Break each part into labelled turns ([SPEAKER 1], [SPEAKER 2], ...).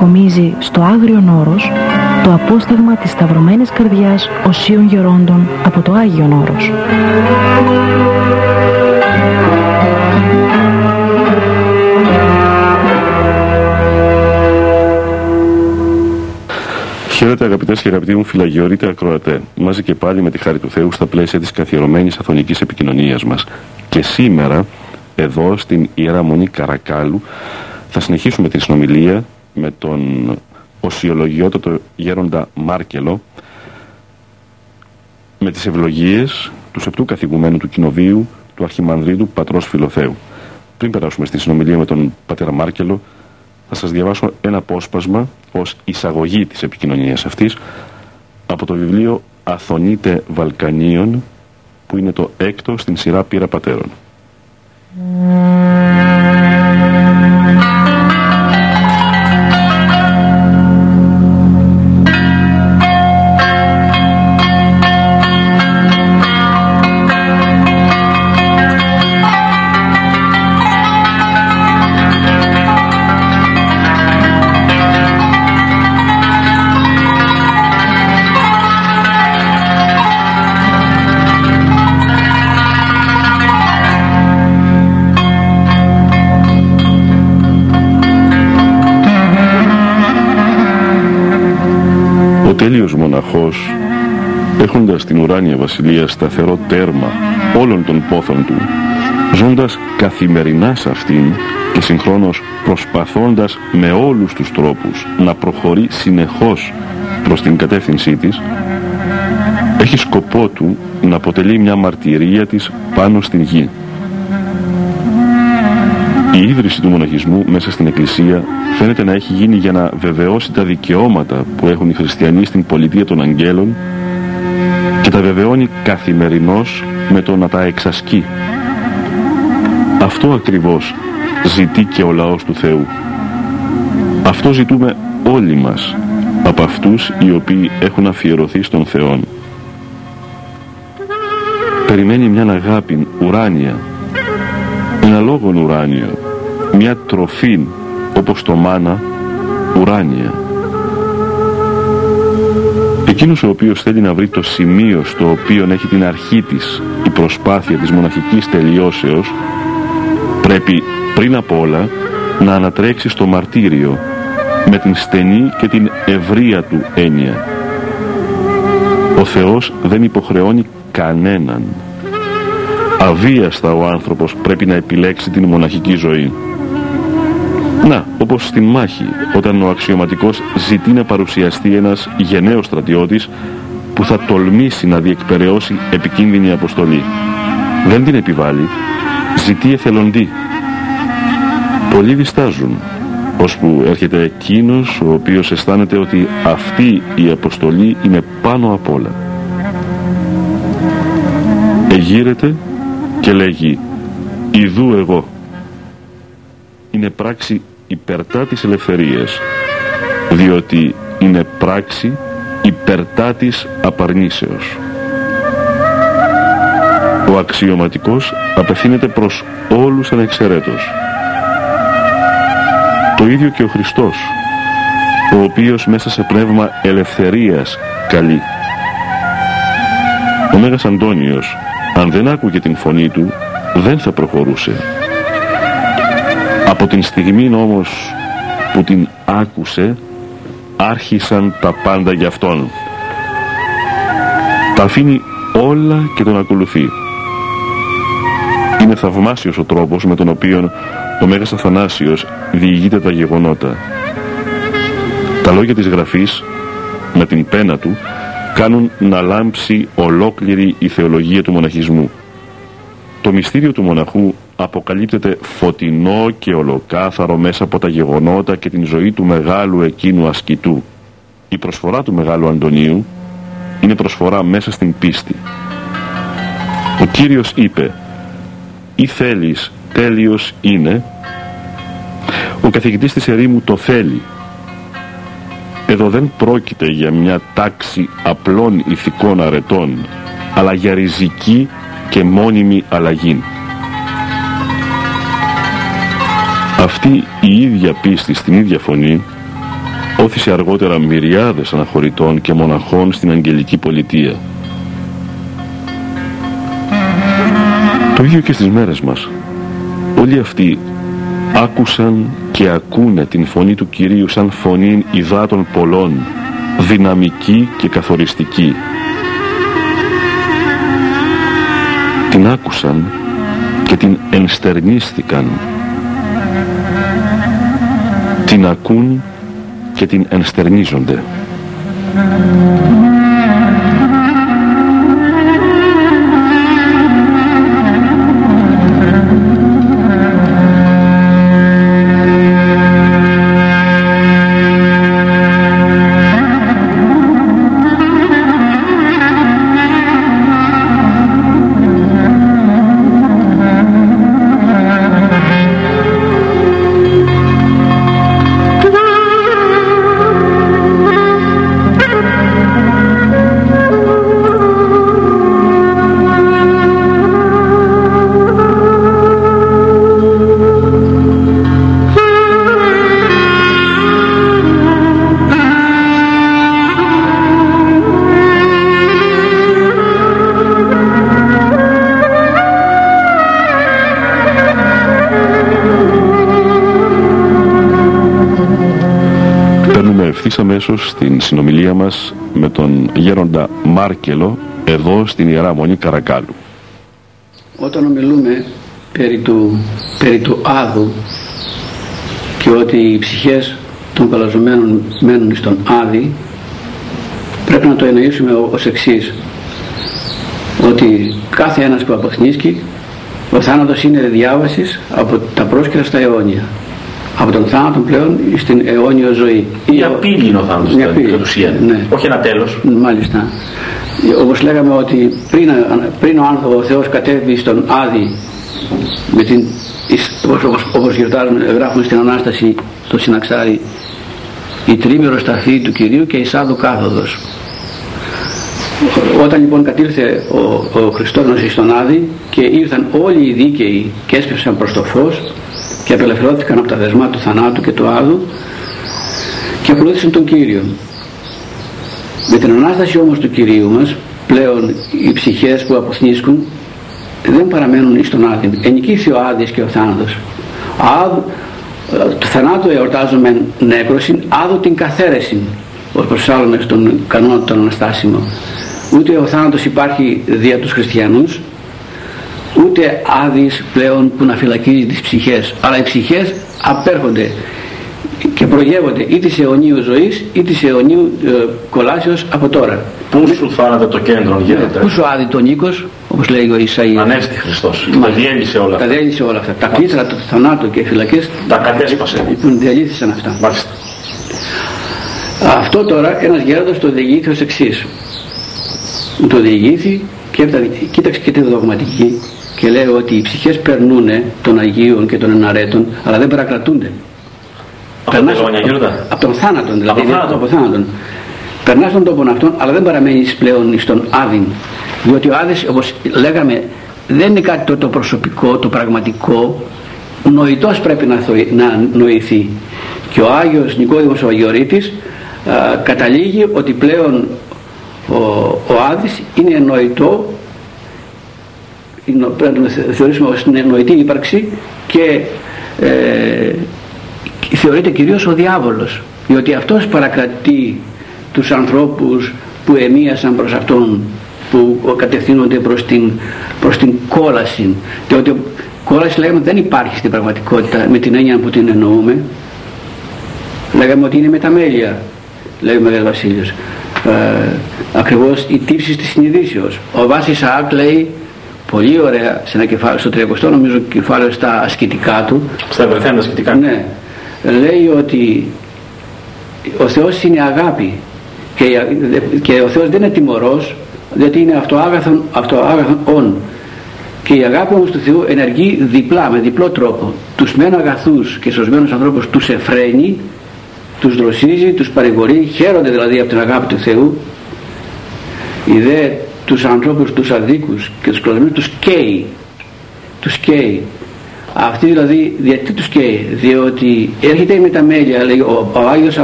[SPEAKER 1] Κομίζει στο Άγριον Όρος το απόσταγμα της σταυρωμένης καρδιάς οσίων γερόντων από το Άγιον Όρος.
[SPEAKER 2] Χαίρετε αγαπητές και αγαπητοί μου φυλαγιορείτε ακροατές. Μαζί και πάλι με τη χάρη του Θεού στα πλαίσια της καθιερωμένης αθωνικής επικοινωνίας μας. Και σήμερα, εδώ στην Ιερά Μονή Καρακάλου, θα συνεχίσουμε τη συνομιλία με τον οσιολογιότατο γέροντα Μάρκελο με τις ευλογίες του σεπτού καθηγουμένου του κοινοβίου του Αρχιμανδρίτου Πατρός Φιλοθέου. Πριν περάσουμε στη συνομιλία με τον πατέρα Μάρκελο θα σας διαβάσω ένα απόσπασμα ως εισαγωγή της επικοινωνίας αυτής από το βιβλίο Αθωνίτε Βαλκανίων που είναι το έκτο στην σειρά πύρα πατέρων. τέλειος έχοντας την ουράνια βασιλεία σταθερό τέρμα όλων των πόθων του ζώντας καθημερινά σε αυτήν και συγχρόνως προσπαθώντας με όλους τους τρόπους να προχωρεί συνεχώς προς την κατεύθυνσή της έχει σκοπό του να αποτελεί μια μαρτυρία της πάνω στην γη. Η ίδρυση του μοναχισμού μέσα στην Εκκλησία φαίνεται να έχει γίνει για να βεβαιώσει τα δικαιώματα που έχουν οι χριστιανοί στην πολιτεία των αγγέλων και τα βεβαιώνει καθημερινώς με το να τα εξασκεί. Αυτό ακριβώς ζητεί και ο λαός του Θεού. Αυτό ζητούμε όλοι μας από αυτούς οι οποίοι έχουν αφιερωθεί στον Θεό. Περιμένει μια αγάπη ουράνια ένα λόγον ουράνιο, μια τροφή όπως το μάνα ουράνια. Εκείνος ο οποίος θέλει να βρει το σημείο στο οποίο έχει την αρχή της η προσπάθεια της μοναχικής τελειώσεως πρέπει πριν απ' όλα να ανατρέξει στο μαρτύριο με την στενή και την ευρεία του έννοια. Ο Θεός δεν υποχρεώνει κανέναν αβίαστα ο άνθρωπος πρέπει να επιλέξει την μοναχική ζωή. Να, όπως στην μάχη, όταν ο αξιωματικός ζητεί να παρουσιαστεί ένας γενναίος στρατιώτης που θα τολμήσει να διεκπαιρεώσει επικίνδυνη αποστολή. Δεν την επιβάλλει, ζητεί εθελοντή. Πολλοί διστάζουν, ώσπου έρχεται εκείνος ο οποίος αισθάνεται ότι αυτή η αποστολή είναι πάνω απ' όλα. Εγείρεται και λέγει «Ιδού εγώ». Είναι πράξη υπερτά της ελευθερίας, διότι είναι πράξη υπερτά της απαρνήσεως. Ο αξιωματικός απευθύνεται προς όλους ανεξαιρέτως. Το ίδιο και ο Χριστός, ο οποίος μέσα σε πνεύμα ελευθερίας καλεί. Ο Μέγας Αντώνιος, αν δεν άκουγε την φωνή του, δεν θα προχωρούσε. Από την στιγμή όμως που την άκουσε, άρχισαν τα πάντα για αυτόν. Τα αφήνει όλα και τον ακολουθεί. Είναι θαυμάσιος ο τρόπος με τον οποίο ο Μέγας Αθανάσιος διηγείται τα γεγονότα. Τα λόγια της γραφής με την πένα του κάνουν να λάμψει ολόκληρη η θεολογία του μοναχισμού. Το μυστήριο του μοναχού αποκαλύπτεται φωτεινό και ολοκάθαρο μέσα από τα γεγονότα και την ζωή του μεγάλου εκείνου ασκητού. Η προσφορά του μεγάλου Αντωνίου είναι προσφορά μέσα στην πίστη. Ο Κύριος είπε «Ή θέλεις τέλειος είναι». Ο καθηγητής της ερήμου το θέλει. Εδώ δεν πρόκειται για μια τάξη απλών ηθικών αρετών, αλλά για ριζική και μόνιμη αλλαγή. Αυτή η ίδια πίστη στην ίδια φωνή όθησε αργότερα μυριάδες αναχωρητών και μοναχών στην Αγγελική Πολιτεία. Το ίδιο και στις μέρες μας. Όλοι αυτοί άκουσαν και ακούνε την φωνή του Κυρίου σαν φωνή υδάτων πολλών, δυναμική και καθοριστική. Την άκουσαν και την ενστερνίστηκαν την ακούν και την ενστερνίζονται. Συνομιλία μας με τον γέροντα Μάρκελο εδώ στην Ιερά Μονή Καρακάλου.
[SPEAKER 3] Όταν ομιλούμε περί του, περί του Άδου και ότι οι ψυχές των καλαζομένων μένουν στον Άδη πρέπει να το εννοήσουμε ως εξής ότι κάθε ένας που αποθνίσκει ο θάνατος είναι διάβασης από τα πρόσκαιρα στα αιώνια από τον θάνατο πλέον στην αιώνιο ζωή.
[SPEAKER 4] Μια πύλη είναι ο θάνατος
[SPEAKER 3] Μια πύλη.
[SPEAKER 4] Ναι. Όχι ένα τέλος.
[SPEAKER 3] Μάλιστα. Όπως λέγαμε ότι πριν, πριν ο άνθρωπος ο Θεός κατέβει στον Άδη με την, όπως, όπως γιορτάζουμε, γράφουμε στην Ανάσταση το συναξάρι η τρίμηρο σταθή του Κυρίου και η σάδου κάθοδος. Όταν λοιπόν κατήλθε ο, ο Χριστός στον Άδη και ήρθαν όλοι οι δίκαιοι και έσπευσαν προς το φως και απελευθερώθηκαν από τα δεσμά του θανάτου και του άδου και ακολούθησαν τον Κύριο. Με την Ανάσταση όμως του Κυρίου μας πλέον οι ψυχές που αποθνίσκουν δεν παραμένουν εις τον Άδη. Ενικήθη ο Άδης και ο θάνατος. Άδου, το θανάτου εορτάζουμε νέκρωση, άδου την καθαίρεση ως προσάλλουμε στον κανόνα των Αναστάσιμων. Ούτε ο θάνατος υπάρχει δια τους χριστιανούς, ούτε άδεις πλέον που να φυλακίζει τις ψυχές. Αλλά οι ψυχές απέρχονται και προγεύονται είτε σε αιωνίου ζωής είτε σε αιωνίου ε, κολάσεως από τώρα.
[SPEAKER 4] Πού σου φάνατε το κέντρο γίνεται;
[SPEAKER 3] Πού σου άδει τον Νίκος όπως λέει ο Ισαΐας.
[SPEAKER 4] Ανέστη Χριστός. Τα διέλυσε όλα
[SPEAKER 3] αυτά. Τα διέλυσε όλα αυτά. Τα κλείτρα του θανάτου και φυλακές
[SPEAKER 4] τα κατέσπασε.
[SPEAKER 3] που διαλύθησαν αυτά.
[SPEAKER 4] Μάλιστα.
[SPEAKER 3] αυτό τώρα ένας γέροντας το διηγήθη ως εξής. Το διηγήθη και κοίταξε και τη δογματική και λέει ότι οι ψυχές περνούν των Αγίων και των Εναρέτων αλλά δεν παρακρατούνται.
[SPEAKER 4] Περνάς, γύροντα.
[SPEAKER 3] από τον θάνατο δηλαδή.
[SPEAKER 4] Από θάνατο.
[SPEAKER 3] Από θάνατον. Περνάς τον τόπο αυτόν, αλλά δεν παραμένεις πλέον στον Άδην. Διότι ο Άδης, όπως λέγαμε, δεν είναι κάτι το, το προσωπικό, το πραγματικό. Νοητός πρέπει να, να νοηθεί. Και ο Άγιος Νικόδημος ο Αγιορείτης α, καταλήγει ότι πλέον ο, ο Άδης είναι νοητό πρέπει να το θεωρήσουμε ως νοητή ύπαρξη και ε, θεωρείται κυρίως ο διάβολος διότι αυτός παρακρατεί τους ανθρώπους που εμίασαν προς αυτόν που κατευθύνονται προς την, προς την κόλαση. Διότι κόλαση λέγαμε δεν υπάρχει στην πραγματικότητα με την έννοια που την εννοούμε. Λέγαμε ότι είναι μεταμέλεια λέει ο Μεγάλος Βασίλειος. Ε, ακριβώς η τύψη της συνειδήσεως. Ο Βάσης Αάκ λέει πολύ ωραία. Σε ένα κεφάλαιο, στο 30 νομίζω κεφάλαιο στα ασκητικά του.
[SPEAKER 4] Στα βρεθέντα ασκητικά.
[SPEAKER 3] Ναι, λέει ότι ο Θεός είναι αγάπη. Και, και ο Θεός δεν είναι τιμωρός διότι είναι αυτοάγαθον, αυτοάγαθον όν και η αγάπη όμως του Θεού ενεργεί διπλά, με διπλό τρόπο. Τους μεν αγαθούς και σωσμένους ανθρώπους τους εφραίνει τους δροσίζει, τους παρηγορεί. Χαίρονται δηλαδή από την αγάπη του Θεού. Οι δε τους ανθρώπους τους αδίκους και τους κλωδισμένους τους καίει. Τους καίει. Αυτή δηλαδή γιατί τους καίει; Διότι έρχεται η μεταμέλεια λέει, ο, ο Άγιος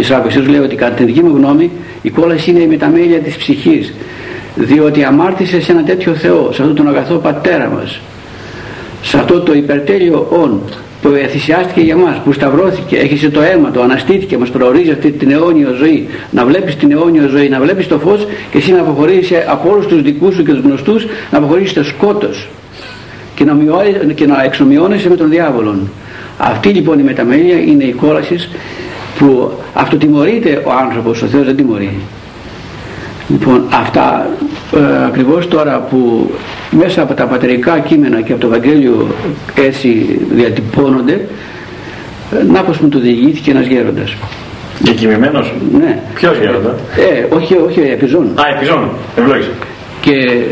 [SPEAKER 3] Ισάκος λέει ότι κατά την δική μου γνώμη η κόλαση είναι η μεταμέλεια της ψυχής. Διότι αμάρτησε σε ένα τέτοιο Θεό σε αυτόν τον αγαθό πατέρα μας. Σε αυτό το υπερτέλειο όν που εθυσιάστηκε για μας, που σταυρώθηκε, έχισε το αίμα, το αναστήθηκε, μας προορίζει αυτή την αιώνια ζωή, να βλέπεις την αιώνια ζωή, να βλέπεις το φως και εσύ να αποχωρήσεις από όλους τους δικούς σου και τους γνωστούς, να αποχωρήσεις το σκότος και να, και να εξομοιώνεσαι με τον διάβολο. Αυτή λοιπόν η μεταμέλεια είναι η κόλασης που αυτοτιμωρείται ο άνθρωπος, ο Θεός δεν τιμωρεί. Λοιπόν, αυτά ε, ακριβώς τώρα που μέσα από τα πατερικά κείμενα και από το Ευαγγέλιο έτσι διατυπώνονται, ε, να πως μου το διηγήθηκε ένας γέροντας.
[SPEAKER 4] Διακοιμημένος.
[SPEAKER 3] Ναι.
[SPEAKER 4] Ποιος γέροντας;
[SPEAKER 3] Ε, όχι, όχι, επιζών.
[SPEAKER 4] Α, επιζών. Ευλόγησε
[SPEAKER 3] και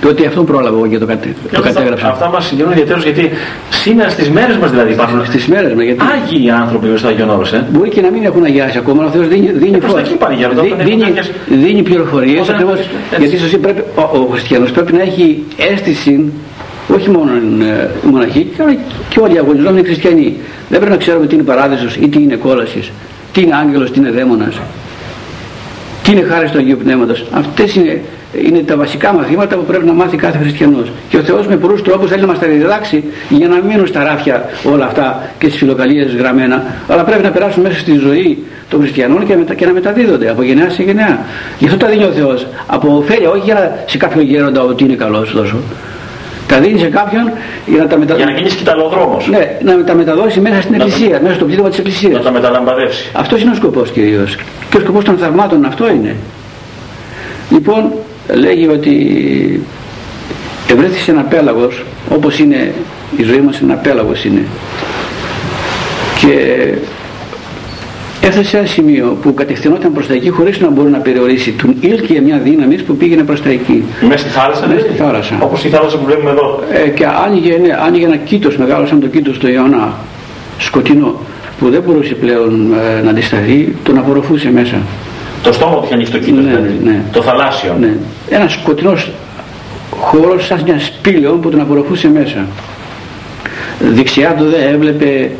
[SPEAKER 3] το ότι αυτόν πρόλαβα εγώ και το, κατε, το κατέγραψα.
[SPEAKER 4] Αυτά μας συγκινούν ιδιαίτερως γιατί σήμερα στις μέρες μας δηλαδή υπάρχουν.
[SPEAKER 3] Στις μέρες μας γιατί.
[SPEAKER 4] Άγιοι άνθρωποι στο Άγιον Όρος, ε.
[SPEAKER 3] Μπορεί και να μην έχουν αγιάσει ακόμα, αλλά ο Θεός δίνει, δίνει,
[SPEAKER 4] ε, εκεί πάνε, δίνει,
[SPEAKER 3] δίνει, δίνει πληροφορίες ακριβώς. Γιατί σωστή πρέπει, ο, ο χριστιανός πρέπει να έχει αίσθηση όχι μόνο ε, οι μοναχοί, αλλά και όλοι οι αγωνιζόμενοι χριστιανοί. Δεν πρέπει να ξέρουμε τι είναι παράδεισος ή τι είναι κόλασης, τι είναι άγγελος, τι είναι δαίμονας, τι είναι χάρη του Αγίου Πνεύματος. Αυτές είναι είναι τα βασικά μαθήματα που πρέπει να μάθει κάθε χριστιανός. Και ο Θεός με πολλούς τρόπους θέλει να μας τα διδάξει για να μείνουν στα ράφια όλα αυτά και στις φιλοκαλίες γραμμένα. Αλλά πρέπει να περάσουν μέσα στη ζωή των χριστιανών και, μετα, και να μεταδίδονται από γενιά σε γενιά. Γι' αυτό τα δίνει ο Θεός. Από ωφέλεια, όχι για σε κάποιον γέροντα ότι είναι καλός τόσο. Τα δίνει σε κάποιον για να τα μεταδώσει.
[SPEAKER 4] Για να γίνεις κοιταλοδρόμος.
[SPEAKER 3] Ναι, να τα μεταδώσει μέσα στην Εκκλησία, μέσα στο πτήμα της Εκκλησίας.
[SPEAKER 4] Να τα μεταλαμπαδεύσει.
[SPEAKER 3] Αυτός είναι ο σκοπός κυρίως. Και ο σκοπός των θαυμάτων αυτό είναι. Λοιπόν, λέγει ότι ευρέθησε ένα πέλαγος όπως είναι η ζωή μας ένα πέλαγος είναι. Και έφτασε σε ένα σημείο που κατευθυνόταν προς τα εκεί χωρίς να μπορεί να περιορίσει τον ήλκε μια δύναμη που πήγαινε προς τα εκεί.
[SPEAKER 4] Μέσα στη θάλασσα
[SPEAKER 3] μέσα στη θάλασσα.
[SPEAKER 4] Όπως η θάλασσα που βλέπουμε εδώ.
[SPEAKER 3] Ε, και άνοιγε, ναι, άνοιγε ένα κήτος μεγάλο σαν το κήτος του Ιωαννά σκοτεινό που δεν μπορούσε πλέον ε, να αντισταθεί τον απορροφούσε μέσα
[SPEAKER 4] το στόμα που είχε ανοίξει το κήτο, ναι, δηλαδή. ναι. το θαλάσσιο.
[SPEAKER 3] Ναι. Ένας σκοτεινός χώρος σαν μια σπήλαιο που τον απορροφούσε μέσα. Δεξιά του δε έβλεπε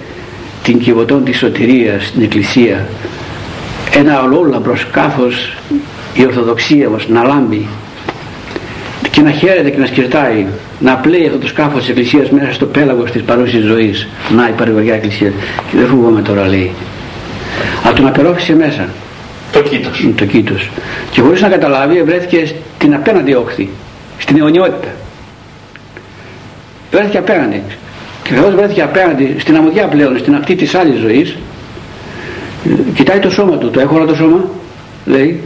[SPEAKER 3] την κυβωτών της σωτηρίας στην εκκλησία. Ένα ολόλαμπρος σκάφος η Ορθοδοξία μας να λάμπει και να χαίρεται και να σκυρτάει να πλέει αυτό το σκάφος της Εκκλησίας μέσα στο πέλαγος της παρούσης ζωής να η παρηγοριά Εκκλησίας και δεν φοβόμαι τώρα λέει αλλά τον απερόφησε μέσα
[SPEAKER 4] το κήτος.
[SPEAKER 3] Το κήτος. Και χωρίς να καταλάβει βρέθηκε στην απέναντι όχθη, στην αιωνιότητα. Βρέθηκε απέναντι. Και καθώς βρέθηκε απέναντι στην αμμουδιά πλέον, στην αυτή της άλλης ζωής, κοιτάει το σώμα του, το έχω όλο το σώμα, λέει,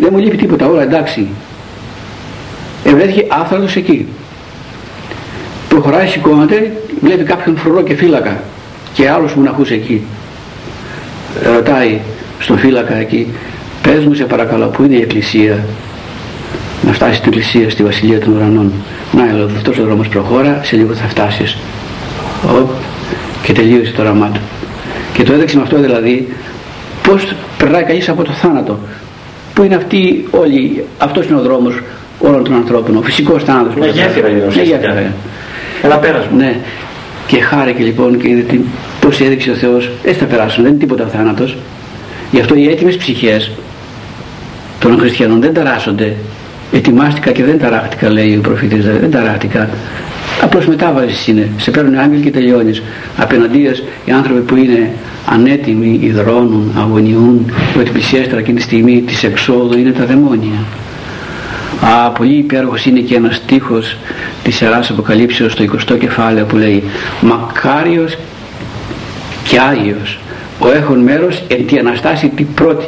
[SPEAKER 3] δεν μου λείπει τίποτα, όλα εντάξει. Ευρέθηκε άφθαλος εκεί. Προχωράει, σηκώνεται, βλέπει κάποιον φρουρό και φύλακα και άλλους μοναχούς εκεί. Ρωτάει, στο φύλακα εκεί πες μου σε παρακαλώ που είναι η εκκλησία να φτάσει στην εκκλησία στη βασιλεία των ουρανών να εδώ αυτός ο δρόμος προχώρα σε λίγο θα φτάσεις Οπ, και τελείωσε το όραμά του και το έδειξε με αυτό δηλαδή πως περνάει κανείς από το θάνατο που είναι αυτή όλοι, αυτός είναι ο δρόμος όλων των ανθρώπων, ο φυσικός θάνατος.
[SPEAKER 4] Μια γέφυρα είναι
[SPEAKER 3] Μια γέφυρα.
[SPEAKER 4] Ένα πέρασμα.
[SPEAKER 3] Ναι. Και χάρηκε λοιπόν και είδε πώς έδειξε ο Θεός, έτσι θα περάσουν, δεν είναι τίποτα ο θάνατος. Γι' αυτό οι έτοιμες ψυχές των χριστιανών δεν ταράσσονται. Ετοιμάστηκα και δεν ταράχτηκα λέει ο προφήτης, δεν ταράχτηκα. Απλώς μετάβασης είναι. Σε παίρνουν άγγελοι και τελειώνεις. Απέναντίας οι άνθρωποι που είναι ανέτοιμοι, υδρώνουν, αγωνιούν, ότι πλησιέστερα εκείνη τη στιγμή της εξόδου είναι τα δαιμόνια. Α, πολύ υπέροχος είναι και ένας στίχος της Σεράς Αποκαλύψεως στο 20ο κεφάλαιο που λέει «Μακάριος και Άγιος ο έχων μέρος εν τη Αναστάση την πρώτη.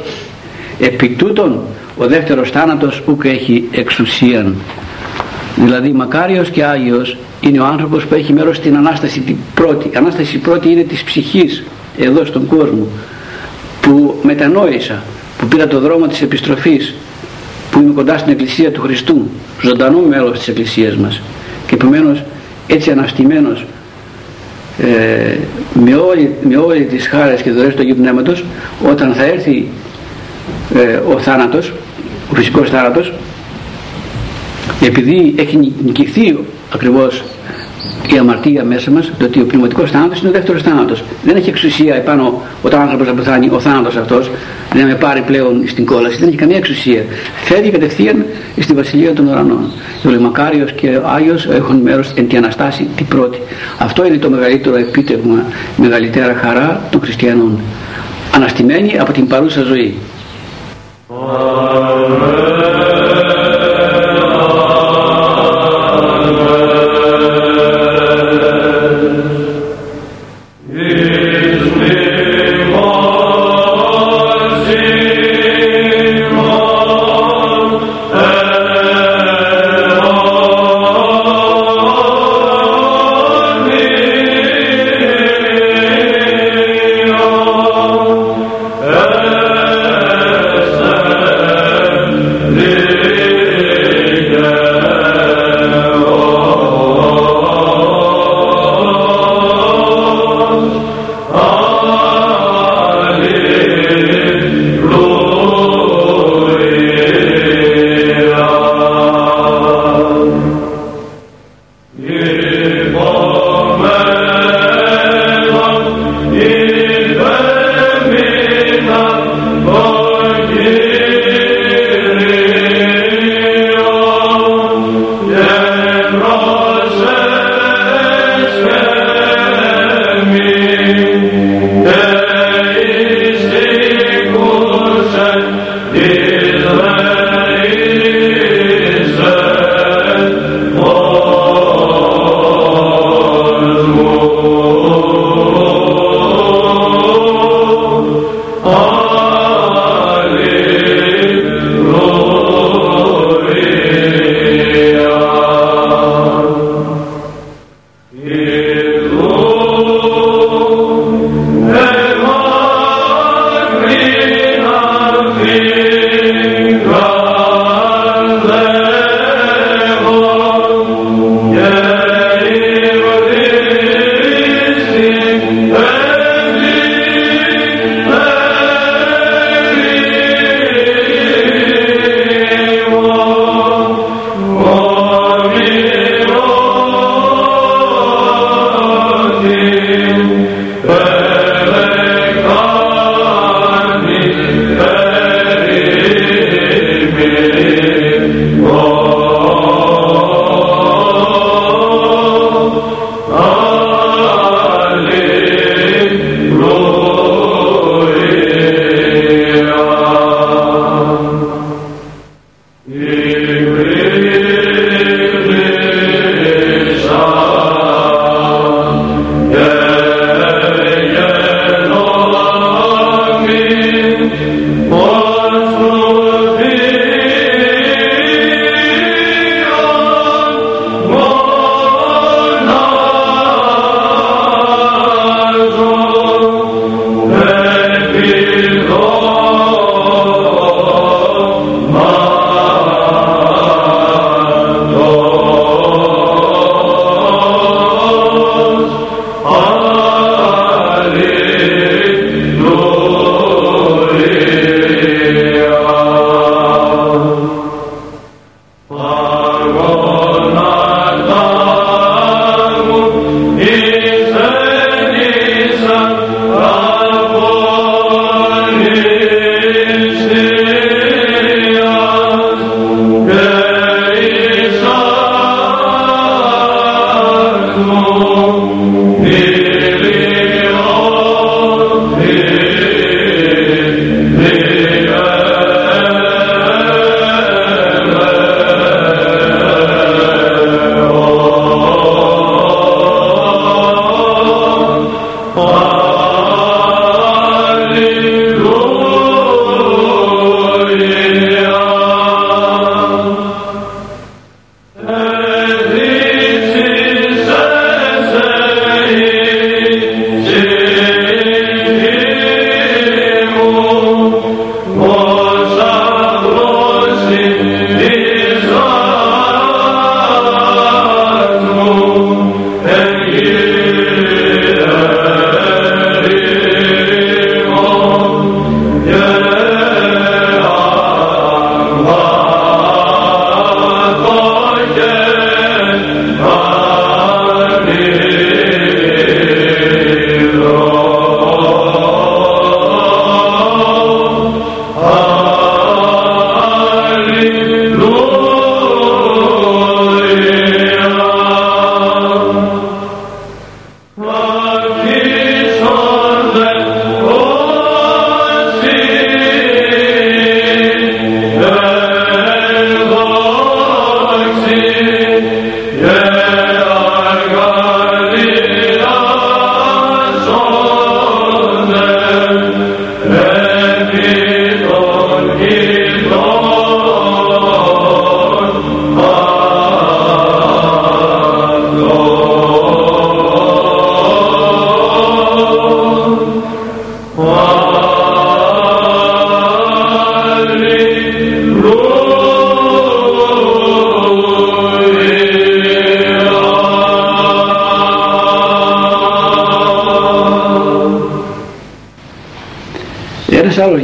[SPEAKER 3] Επί τούτον ο δεύτερος θάνατος ούκ έχει εξουσίαν». Δηλαδή μακάριος και Άγιος είναι ο άνθρωπος που έχει μέρος στην Ανάσταση την πρώτη. Η Ανάσταση πρώτη είναι της ψυχής εδώ στον κόσμο που μετανόησα, που πήρα το δρόμο της επιστροφής, που είμαι κοντά στην Εκκλησία του Χριστού, ζωντανό μέλος της Εκκλησίας μας και επομένως έτσι αναστημένος ε, με, όλη, με όλη τις χάρες και δωρές του Αγίου Πνεύματος όταν θα έρθει ε, ο θάνατος, ο φυσικός θάνατος επειδή έχει νικηθεί ακριβώς η αμαρτία μέσα μας, ότι ο πνευματικός θάνατος είναι ο δεύτερος θάνατος. Δεν έχει εξουσία επάνω όταν ο άνθρωπος θα πεθάνει, ο θάνατος αυτός, δεν με πάρει πλέον στην κόλαση, δεν έχει καμία εξουσία. Φεύγει κατευθείαν στη βασιλεία των ουρανών. Ο Μακάριος και ο Άγιος έχουν μέρος εν τη Αναστάση την πρώτη. Αυτό είναι το μεγαλύτερο επίτευγμα, μεγαλύτερα χαρά των χριστιανών. Αναστημένοι από την παρούσα ζωή. ένας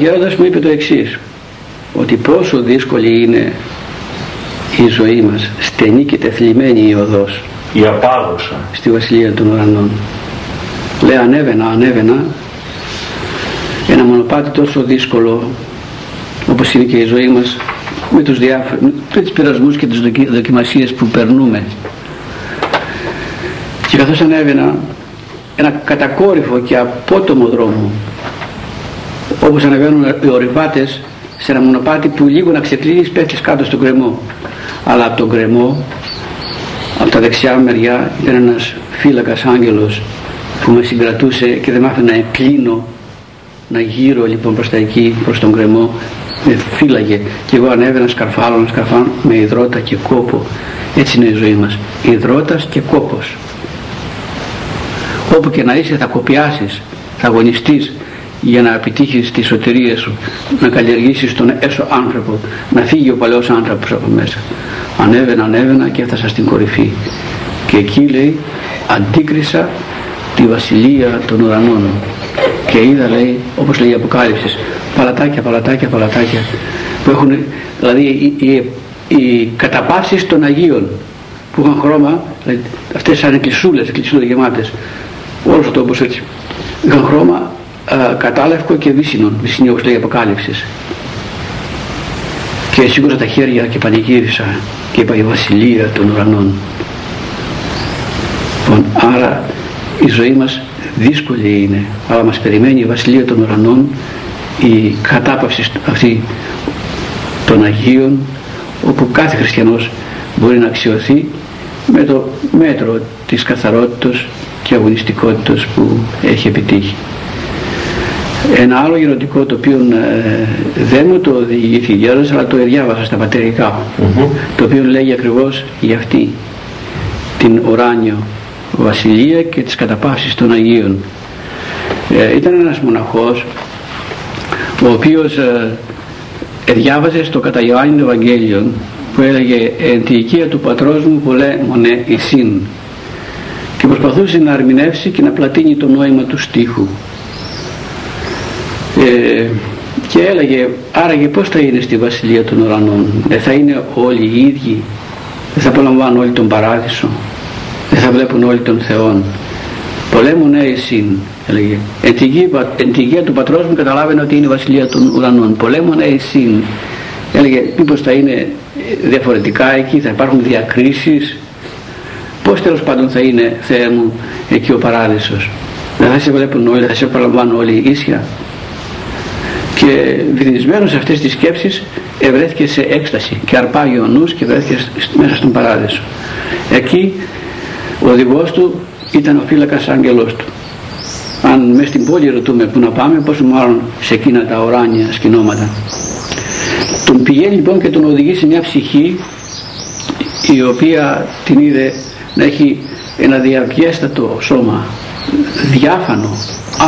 [SPEAKER 3] γέροντας μου είπε το εξής ότι πόσο δύσκολη είναι η ζωή μας στενή και τεθλιμμένη η οδός.
[SPEAKER 4] Η απάγωσα
[SPEAKER 3] στη Βασιλεία των Ουρανών. Λέει ανέβαινα ανέβαινα. Ένα μονοπάτι τόσο δύσκολο όπως είναι και η ζωή μας με τους διάφορους με τις πειρασμούς και τις δοκιμασίες που περνούμε και καθώς ανέβαινα ένα κατακόρυφο και απότομο δρόμο όπως ανεβαίνουν οι ορειβάτες σε ένα μονοπάτι που λίγο να ξεκλείσει πέφτεις κάτω στον κρεμό. Αλλά από τον κρεμό από τα δεξιά μεριά ήταν ένας φύλακας άγγελος που με συγκρατούσε και δεν μ' άφηνε να κλείνω να γύρω λοιπόν προς τα εκεί προς τον κρεμό με φύλαγε. Και εγώ ανέβαινα σκαρφάλω να σκαρφάλω με υδρότα και κόπο. Έτσι είναι η ζωή μας. Υδρότας και κόπος. Όπου και να είσαι θα κοπιάσεις θα αγωνιστείς για να επιτύχεις τη σωτηρία σου να καλλιεργήσεις τον έσω άνθρωπο να φύγει ο παλαιός άνθρωπος από μέσα. Ανέβαινα ανέβαινα και έφτασα στην κορυφή. Και εκεί λέει αντίκρισα τη βασιλεία των ουρανών. Και είδα λέει όπως λέει η Αποκάλυψη παλατάκια παλατάκια παλατάκια που έχουν δηλαδή οι, οι, οι καταπάσεις των Αγίων που είχαν χρώμα δηλαδή, αυτές σαν εκκλησούλες, εκκλησούλες γεμάτες. Όλος αυτό όπως έτσι είχαν χρώμα α, κατάλευκο και βύσινο βύσινο όπως λέει η Αποκάλυψη και σήκωσα τα χέρια και πανηγύρισα και είπα η βασιλεία των ουρανών λοιπόν, άρα η ζωή μας δύσκολη είναι αλλά μας περιμένει η βασιλεία των ουρανών η κατάπαυση αυτή των Αγίων όπου κάθε χριστιανός μπορεί να αξιωθεί με το μέτρο της καθαρότητας και αγωνιστικότητας που έχει επιτύχει. Ένα άλλο γεροντικό το οποίο ε, δεν μου το οδηγήθηκε γέρος αλλά το διάβασα στα πατερικά το οποίο λέγει ακριβώς για αυτή την ουράνιο βασιλεία και τις καταπαύσεις των Αγίων. Ε, ήταν ένας μοναχός ο οποίος ε, διάβαζε στο κατά Ιωάννη Ευαγγέλιο που έλεγε «Εν τη οικία του πατρός μου πολέμονε εισήν» και προσπαθούσε να ερμηνεύσει και να πλατείνει το νόημα του στίχου. Ε, και έλεγε άραγε πως θα είναι στη Βασιλεία των Ουρανών; Δεν θα είναι όλοι οι ίδιοι; Δεν θα απολαμβάνουν όλοι τον παράδεισο; Δεν θα βλέπουν όλοι τον Θεόν; Πολέμουν εσύν έλεγε. Εν τη γη του πατρός μου καταλάβαινε ότι είναι η Βασιλεία των Ουρανών. Πολέμουν εσύν έλεγε μήπως θα είναι διαφορετικά εκεί θα υπάρχουν διακρίσεις; Πως τέλος πάντων θα είναι Θεέ μου εκεί ο παράδεισος; Δεν θα σε βλέπουν όλοι, θα σε απολαμβάνουν όλοι ίσια και βυθισμένος σε αυτές τις σκέψεις ευρέθηκε σε έκσταση και αρπάγει ο νους και βρέθηκε μέσα στον παράδεισο. Εκεί ο οδηγός του ήταν ο φύλακας άγγελός του. Αν μέσα στην πόλη ρωτούμε που να πάμε πόσο μάλλον σε εκείνα τα οράνια σκηνώματα. Τον πηγαίνει λοιπόν και τον οδηγεί σε μια ψυχή η οποία την είδε να έχει ένα διαβιέστατο σώμα διάφανο,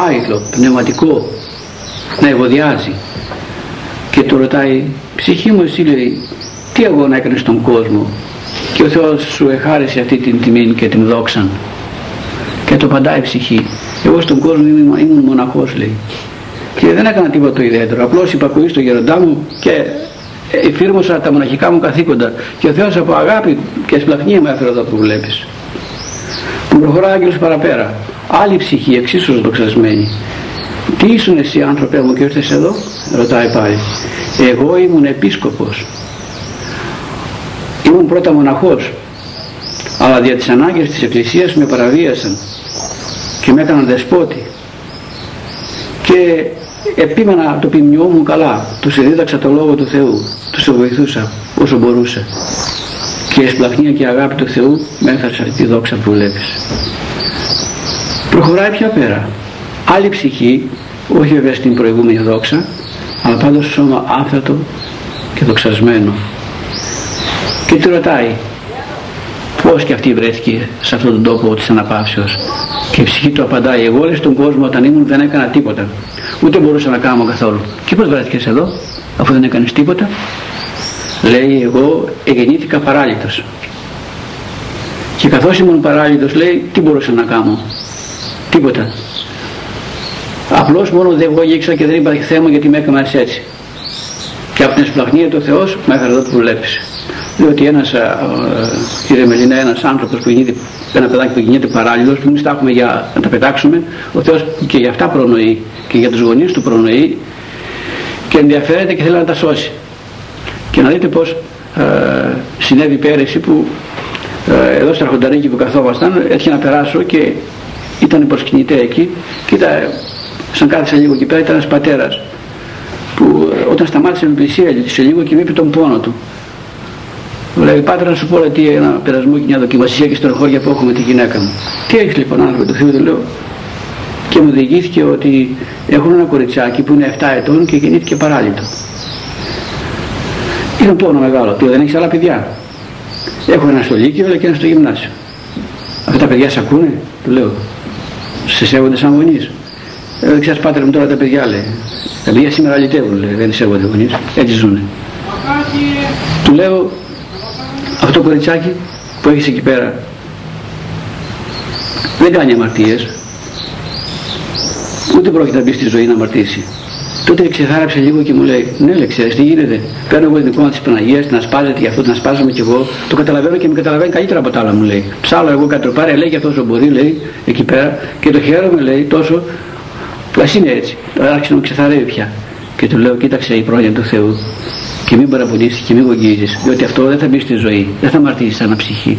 [SPEAKER 3] άειλο, πνευματικό να ευωδιάζει. Και του ρωτάει ψυχή μου εσύ λέει τι αγώνα έκανες στον κόσμο και ο Θεός σου εχάρισε αυτή την τιμή και την δόξαν και το παντάει η ψυχή εγώ στον κόσμο ήμουν, ήμουν μοναχός λέει. Και δεν έκανα τίποτα το ιδιαίτερο απλώς υπακουή στο γεροντά μου και εφήρμοσα τα μοναχικά μου καθήκοντα και ο Θεός από αγάπη και σπλαχνία με έφερε εδώ που βλέπεις που προχωρά άγγελος παραπέρα. Άλλη ψυχή εξίσου δοξασμένη τι ήσουν εσύ άνθρωπε μου και ήρθες εδώ; ρωτάει πάλι. Εγώ ήμουν επίσκοπος. Ήμουν πρώτα μοναχός αλλά δια τις ανάγκες της εκκλησίας με παραβίασαν και με έκαναν δεσπότη. Και επίμενα το ποιμνιό μου καλά τους εδίδαξα το λόγο του Θεού τους βοηθούσα όσο μπορούσα και η εσπλαχνία και η αγάπη του Θεού με έφερε τη δόξα που βλέπεις προχωράει πιο πέρα άλλη ψυχή όχι βέβαια στην προηγούμενη δόξα αλλά πάντως σώμα άφθατο και δοξασμένο. Και του ρωτάει πως και αυτή βρέθηκε σε αυτόν τον τόπο της αναπαύσεως. Και η ψυχή του απαντάει εγώ λέει στον κόσμο όταν ήμουν δεν έκανα τίποτα. Ούτε μπορούσα να κάνω καθόλου και πως βρέθηκες εδώ αφού δεν έκανες τίποτα; Λέει εγώ εγεννήθηκα παράλυτος και καθώς ήμουν παράλυτος λέει τι μπορούσα να κάνω; Τίποτα Απλώς μόνο δεν εγώ ήξερα και δεν είπα θέμα γιατί με έκανα έτσι. Και από την εσπλαχνία του Θεός με έφερε εδώ που βλέπεις. Διότι ένας, κύριε Μελίνα, ένας άνθρωπος που γίνεται, ένα παιδάκι που γίνεται παράλληλος, που εμείς τα έχουμε για να τα πετάξουμε, ο Θεός και για αυτά προνοεί και για τους γονείς του προνοεί και ενδιαφέρεται και θέλει να τα σώσει. Και να δείτε πως ε, συνέβη πέρυσι που ε, εδώ στα Αρχονταρίκη που καθόμασταν έτυχε να περάσω και ήταν προσκυνητέ εκεί και ήταν, σαν κάθισα λίγο εκεί πέρα ήταν ένας πατέρας που ε, όταν σταμάτησε με πλησία σε λίγο και μου είπε τον πόνο του λέει πάτερ να σου πω τι ένα περασμό και μια δοκιμασία και στενοχώρια που έχω με τη γυναίκα μου τι έχεις λοιπόν άνθρωπο του Θεού του λέω και μου διηγήθηκε ότι έχουν ένα κοριτσάκι που είναι 7 ετών και γεννήθηκε παράλυτο είναι πόνο μεγάλο, του δεν έχεις άλλα παιδιά Έχω ένα στο Λύκειο αλλά και ένα στο γυμνάσιο. Αυτά τα παιδιά σε ακούνε, του λέω. Σε σέβονται σαν γονείς. Ε, δεν ξέρεις πάτερ μου τώρα τα παιδιά λέει. Τα παιδιά σήμερα λυτεύουν λέει, δεν σέβονται γονείς. Έτσι ζουνε. Του λέω αυτό το κοριτσάκι που έχεις εκεί πέρα δεν κάνει αμαρτίες ούτε πρόκειται να μπει στη ζωή να αμαρτήσει Τότε ξεθάρεψε λίγο και μου λέει, ναι λέει ξέρεις τι γίνεται. Παίρνω εγώ την εικόνα της Παναγίας, την ασπάζεται γι' αυτό, την ασπάζομαι κι εγώ. Το καταλαβαίνω και με καταλαβαίνει καλύτερα από τα άλλα μου λέει. Ψάλω εγώ κατροπάρια, λέει και αυτός όσο μπορεί λέει εκεί πέρα και το χαίρομαι λέει τόσο. Ας είναι έτσι. Άρχισε να μου ξεθαρεύει πια. Και του λέω, κοίταξε η πρόνοια του Θεού και μην παραπονήσεις και μην γογγίζεις διότι αυτό δεν θα μπει στη ζωή δεν θα μαρτύρεις σαν ψυχή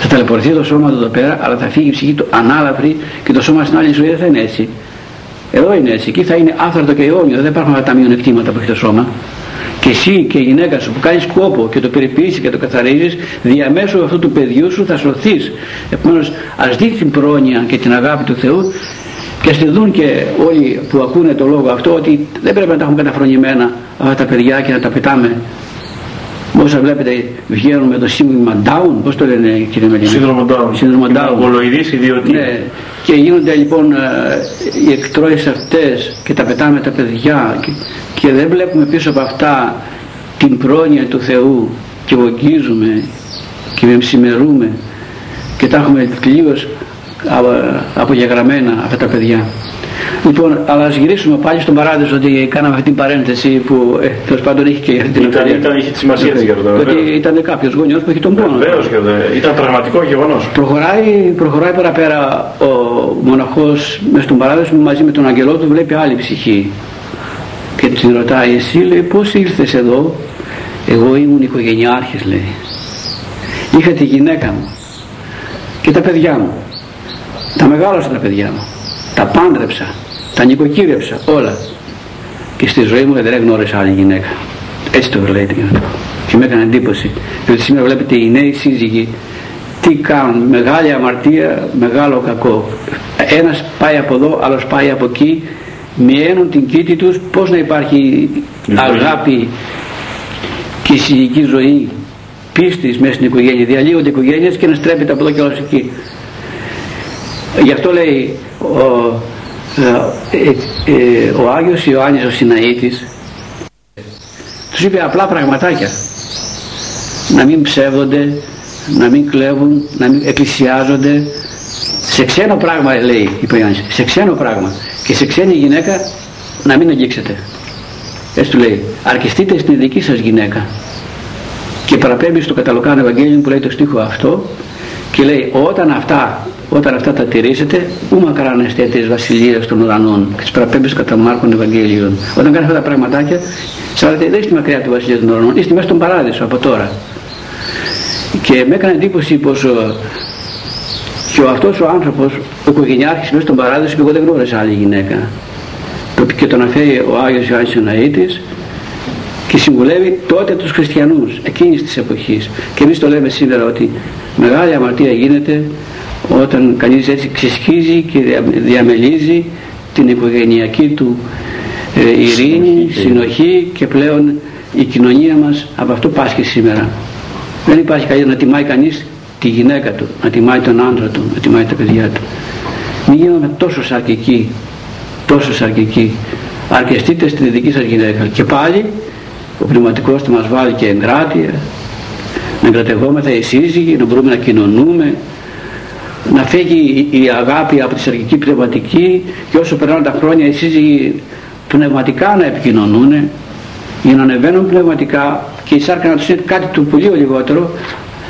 [SPEAKER 3] θα ταλαιπωρηθεί το σώμα του εδώ πέρα αλλά θα φύγει η ψυχή του ανάλαφρη και το σώμα στην άλλη ζωή δεν θα είναι έτσι εδώ είναι έτσι. Εκεί θα είναι άφθαρτο και αιώνιο. Δεν υπάρχουν αυτά τα μειονεκτήματα που έχει το σώμα. Και εσύ και η γυναίκα σου που κάνεις κόπο και το περιποιείς και το καθαρίζεις, διαμέσου αυτού του παιδιού σου θα σωθείς. Επομένως ας δει την πρόνοια και την αγάπη του Θεού και ας τη δουν και όλοι που ακούνε το λόγο αυτό ότι δεν πρέπει να τα έχουμε καταφρονημένα αυτά τα παιδιά και να τα πετάμε Όσα βλέπετε βγαίνουν με το σύνδρομο Down, πώς το λένε κύριε Μελίνη.
[SPEAKER 4] Σύνδρομο Down.
[SPEAKER 3] Σύνδρομο Down.
[SPEAKER 4] ιδιωτή.
[SPEAKER 3] Ναι. Και γίνονται λοιπόν ε, οι εκτρόες αυτές και τα πετάμε τα παιδιά και, και δεν βλέπουμε πίσω από αυτά την πρόνοια του Θεού και βογγίζουμε και μεμψημερούμε και τα έχουμε τελείως απογεγραμμένα αυτά τα παιδιά. Λοιπόν, αλλά ας γυρίσουμε πάλι στον παράδεισο ότι κάναμε αυτή την παρένθεση που ε, τέλος πάντων είχε και την
[SPEAKER 4] ήταν, ήταν, είχε τη σημασία της για το
[SPEAKER 3] Ότι ήταν κάποιος γονιός που έχει τον πόνο.
[SPEAKER 4] Βεβαίως, ήταν πραγματικό γεγονός.
[SPEAKER 3] Προχωράει, προχωράει παραπέρα ο μοναχός μέσα στον παράδεισο μαζί με τον αγγελό του βλέπει άλλη ψυχή. Και την ρωτάει, εσύ λέει, πώς ήρθες εδώ, εγώ ήμουν οικογενειάρχης, λέει. Είχα τη γυναίκα μου και τα παιδιά μου. Τα μεγάλωσα τα παιδιά μου τα πάντρεψα, τα νοικοκύρεψα, όλα. Και στη ζωή μου δεν γνώρισα άλλη γυναίκα. Έτσι το λέει και με έκανε εντύπωση. Διότι σήμερα βλέπετε οι νέοι σύζυγοι τι κάνουν, μεγάλη αμαρτία, μεγάλο κακό. Ένας πάει από εδώ, άλλος πάει από εκεί, μειώνουν την κήτη τους, πώς να υπάρχει αγάπη και συζυγική ζωή πίστης μέσα στην οικογένεια. Διαλύονται οικογένειες και να στρέπεται από εδώ και όλος εκεί. Γι' αυτό λέει ο, ε, ε, ο Άγιος Ιωάννης ο Συναήτης τους είπε απλά πραγματάκια. Να μην ψεύδονται να μην κλέβουν να μην εκκλησιάζονται. Σε ξένο πράγμα λέει είπε ο Ιωάννης σε ξένο πράγμα. Και σε ξένη γυναίκα να μην αγγίξετε. Έτσι του λέει αρκεστείτε στην δική σας γυναίκα και παραπέμπει στο καταλοκάνο Ευαγγέλιο που λέει το στίχο αυτό και λέει όταν αυτά όταν αυτά τα τηρήσετε, ου μακράν εστέ της βασιλείας των ουρανών και της παραπέμπης κατά Μάρκων Ευαγγέλιων. Όταν κάνετε αυτά τα πραγματάκια, ξέρετε, δεν είστε μακριά του βασιλεία των ουρανών, είστε μέσα στον παράδεισο από τώρα. Και με έκανε εντύπωση πως ο, και ο αυτός ο άνθρωπος, ο οικογενειάρχης μέσα στον παράδεισο, και εγώ δεν γνώρισα άλλη γυναίκα. Και τον αναφέρει ο Άγιος Ιωάννης Ιωναήτης και συμβουλεύει τότε τους χριστιανούς εκείνης της εποχής. Και εμείς το λέμε σήμερα ότι μεγάλη αμαρτία γίνεται όταν κανείς έτσι ξεσχίζει και διαμελίζει την οικογενειακή του ε, ειρήνη, συνοχή και πλέον η κοινωνία μας από αυτό πάσχει σήμερα. Δεν υπάρχει καλύτερο να τιμάει κανείς τη γυναίκα του, να τιμάει τον άντρα του, να τιμάει τα παιδιά του. Μην γίνουμε τόσο σαρκικοί, τόσο σαρκικοί. Αρκεστείτε στην δική σας γυναίκα. Και πάλι ο πνευματικός θα μας βάλει και εγκράτεια, να εγκρατευόμεθα οι σύζυγοι, να μπορούμε να κοινωνούμε,
[SPEAKER 5] να φύγει η αγάπη από τη σαρκική πνευματική και όσο περνάνε τα χρόνια οι σύζυγοι πνευματικά να επικοινωνούν για να ανεβαίνουν πνευματικά και η σάρκα να τους είναι κάτι του πολύ λιγότερο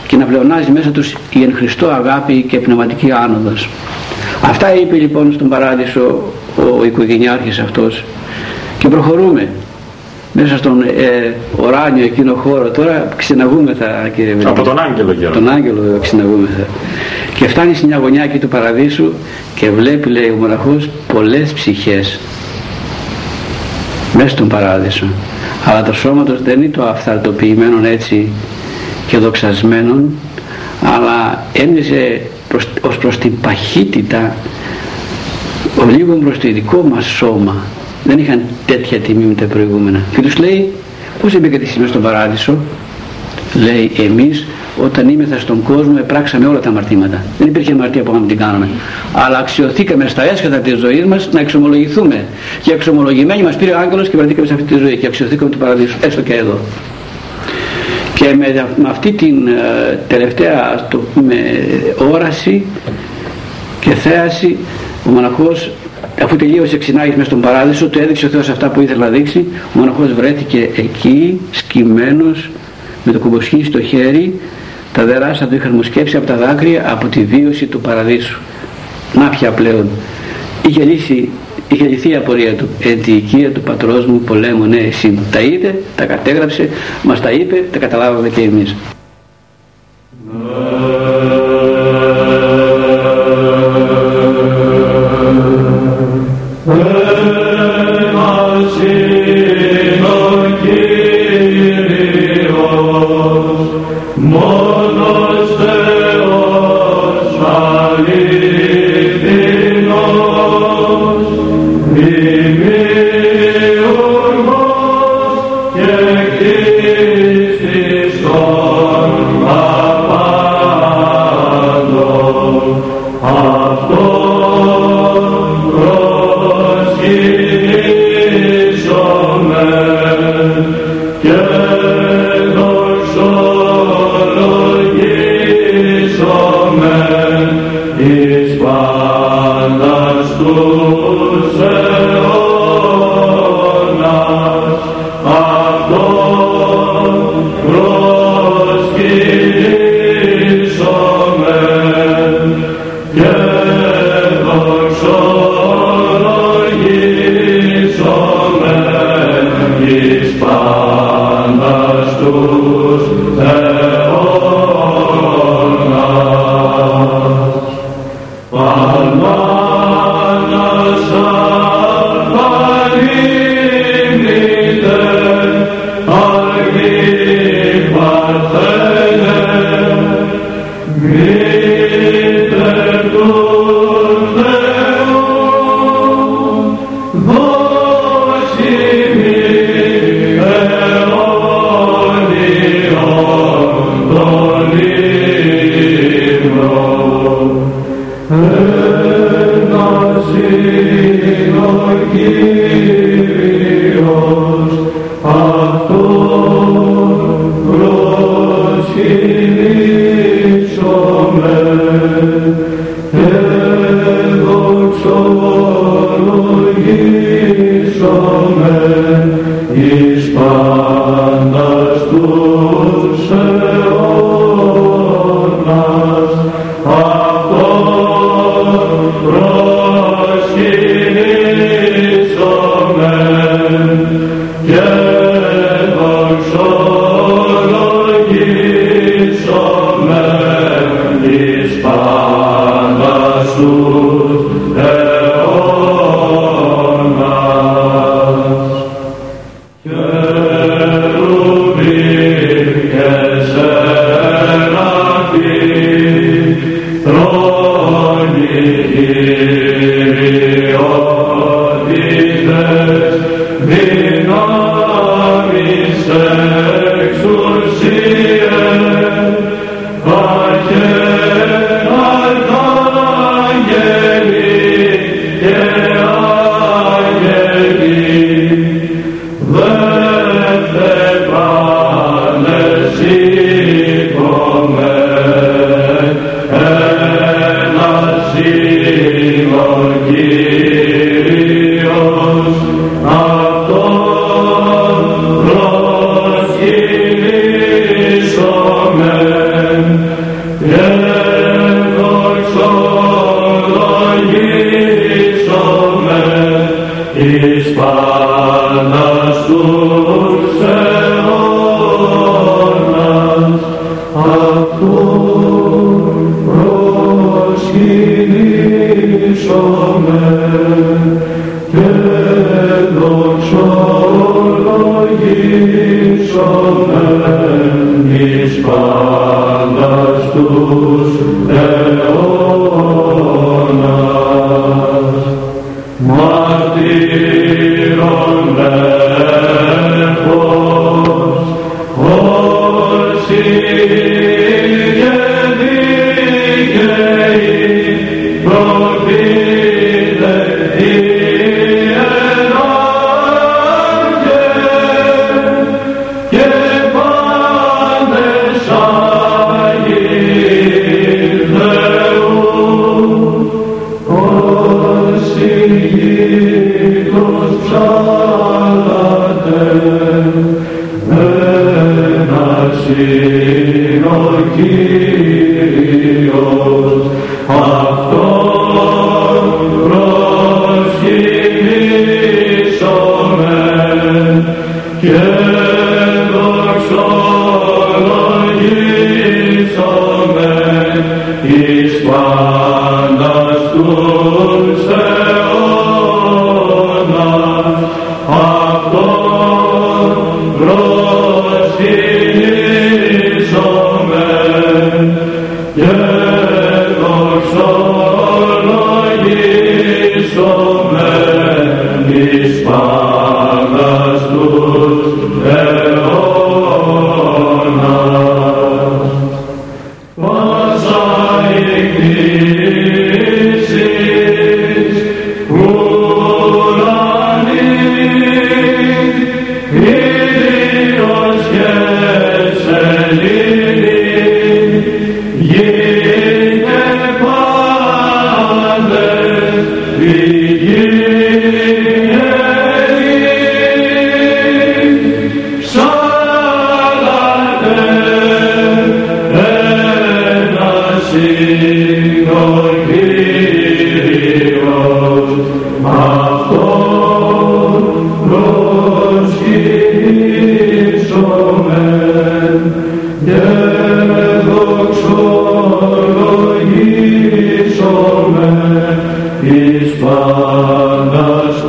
[SPEAKER 5] και να πλεονάζει μέσα τους η εν Χριστώ αγάπη και πνευματική άνοδος. Αυτά είπε λοιπόν στον παράδεισο ο οικογενειάρχης αυτός και προχωρούμε μέσα στον ε, οράνιο εκείνο χώρο τώρα ξεναγούμεθα κύριε Βελή.
[SPEAKER 2] Από τον Άγγελο γέροντα.
[SPEAKER 5] Τον Άγγελο ξεναγούμεθα. Και φτάνει στην αγωνιά εκεί του παραδείσου και βλέπει λέει ο μοναχός πολλές ψυχές μέσα στον παράδεισο. Αλλά το σώμα τους δεν είναι το αυθαρτοποιημένο έτσι και δοξασμένο αλλά έμοιζε προς, ως προς την παχύτητα ο λίγο προς το δικό μας σώμα δεν είχαν τέτοια τιμή με τα προηγούμενα και τους λέει πως μπήκατε εσείς στον παράδεισο λέει εμείς όταν είμεθα στον κόσμο επράξαμε όλα τα αμαρτήματα. Δεν υπήρχε αμαρτία που να την κάνουμε. Αλλά αξιοθήκαμε στα έσχατα της ζωής μας να εξομολογηθούμε. Και εξομολογημένοι μας πήρε ο άγγελος και βρεθήκαμε σε αυτή τη ζωή. Και αξιοθήκαμε του παραδείσου έστω και εδώ. Και με, με αυτή την ε, τελευταία το πούμε, όραση και θέαση ο μοναχός αφού τελείωσε ξυνάγης μέσα στον παράδεισο του έδειξε ο Θεός αυτά που ήθελε να δείξει. Ο μοναχός βρέθηκε εκεί σκυμμένος με το κουμποσχή στο χέρι τα δεράσα του είχαν μου σκέψει από τα δάκρυα από τη βίωση του παραδείσου. Να πια πλέον. Είχε λύσει είχε λυθεί η απορία του. Εν τη οικία του πατρός μου πολέμου ναι εσύ μου τα είδε, τα κατέγραψε μας τα είπε, τα καταλάβαμε και εμείς Jesus.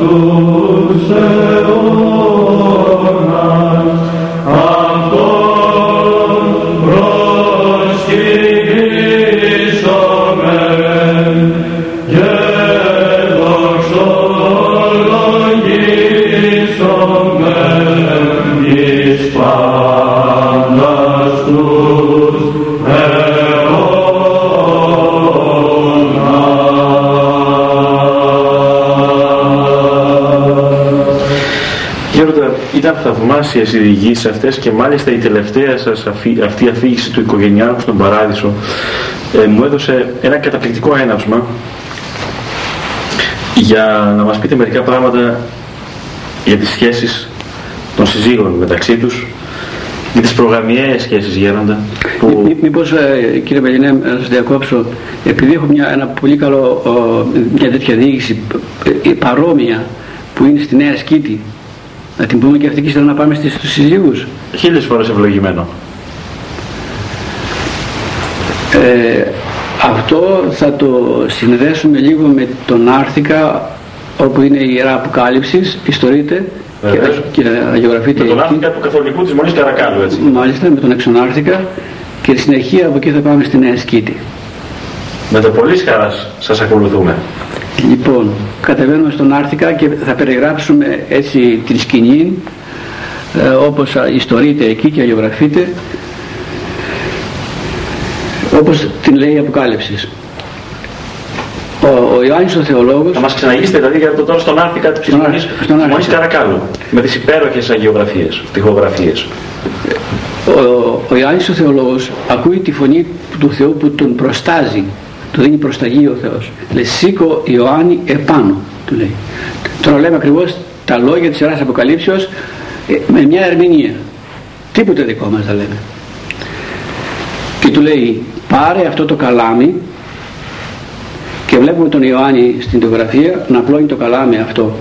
[SPEAKER 5] Senhor.
[SPEAKER 2] Θαυμάσιες οι διηγήσεις αυτές και μάλιστα η τελευταία σας αυτή η αφήγηση του οικογενειάρχου στον Παράδεισο ε, μου έδωσε ένα καταπληκτικό έναυσμα για να μας πείτε μερικά πράγματα για τις σχέσεις των συζύγων μεταξύ τους για τις προγραμμιαίες σχέσεις γέροντα
[SPEAKER 3] που... Μήπως ε, κύριε Πελινέ να σας διακόψω. Επειδή έχω μια, ένα πολύ καλό μια τέτοια διήγηση ε, παρόμοια που είναι στη Νέα Σκήτη να την πούμε και αυτή και ύστερα να πάμε στους συζύγους.
[SPEAKER 2] Χίλιες φορές ευλογημένο.
[SPEAKER 3] Ε, αυτό θα το συνδέσουμε λίγο με τον Άρθικα όπου είναι η Ιερά Αποκάλυψης, ιστορείται και, και αγιογραφείται
[SPEAKER 2] Με τον Άρθικα του Καθολικού της Μονής Καρακάλου έτσι.
[SPEAKER 3] Μάλιστα, με τον Εξονάρθικα και συνεχεία από εκεί θα πάμε στη Νέα Σκήτη.
[SPEAKER 2] Με το πολύ χαράς σας ακολουθούμε.
[SPEAKER 3] Λοιπόν, κατεβαίνουμε στον Άρθικα και θα περιγράψουμε έτσι την σκηνή ε, όπως ιστορείται εκεί και αλλιογραφείται όπως την λέει η Αποκάλυψη. Ο, ο Ιωάννης ο Θεολόγος...
[SPEAKER 2] Θα μας ξαναγήσετε δηλαδή για το τώρα στον Άρθικα της Μονής Καρακάλου με τις υπέροχες αγιογραφίες, τυχογραφίες.
[SPEAKER 3] Ο, ο Ιωάννης ο Θεολόγος ακούει τη φωνή του Θεού που τον προστάζει του δίνει προσταγή ο Θεός. Λέει σήκω Ιωάννη επάνω του λέει. Τώρα λέμε ακριβώς τα λόγια της Ιεράς Αποκαλύψεως ε, με μια ερμηνεία. Τίποτε δικό μας δεν λέμε. Και του λέει πάρε αυτό το καλάμι και βλέπουμε τον Ιωάννη στην τογραφία να απλώνει το καλάμι αυτό.